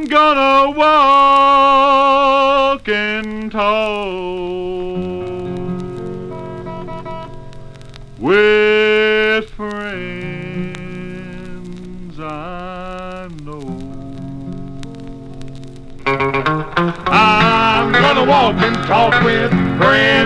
I'm gonna walk and talk with friends I know. I'm gonna walk and talk with friends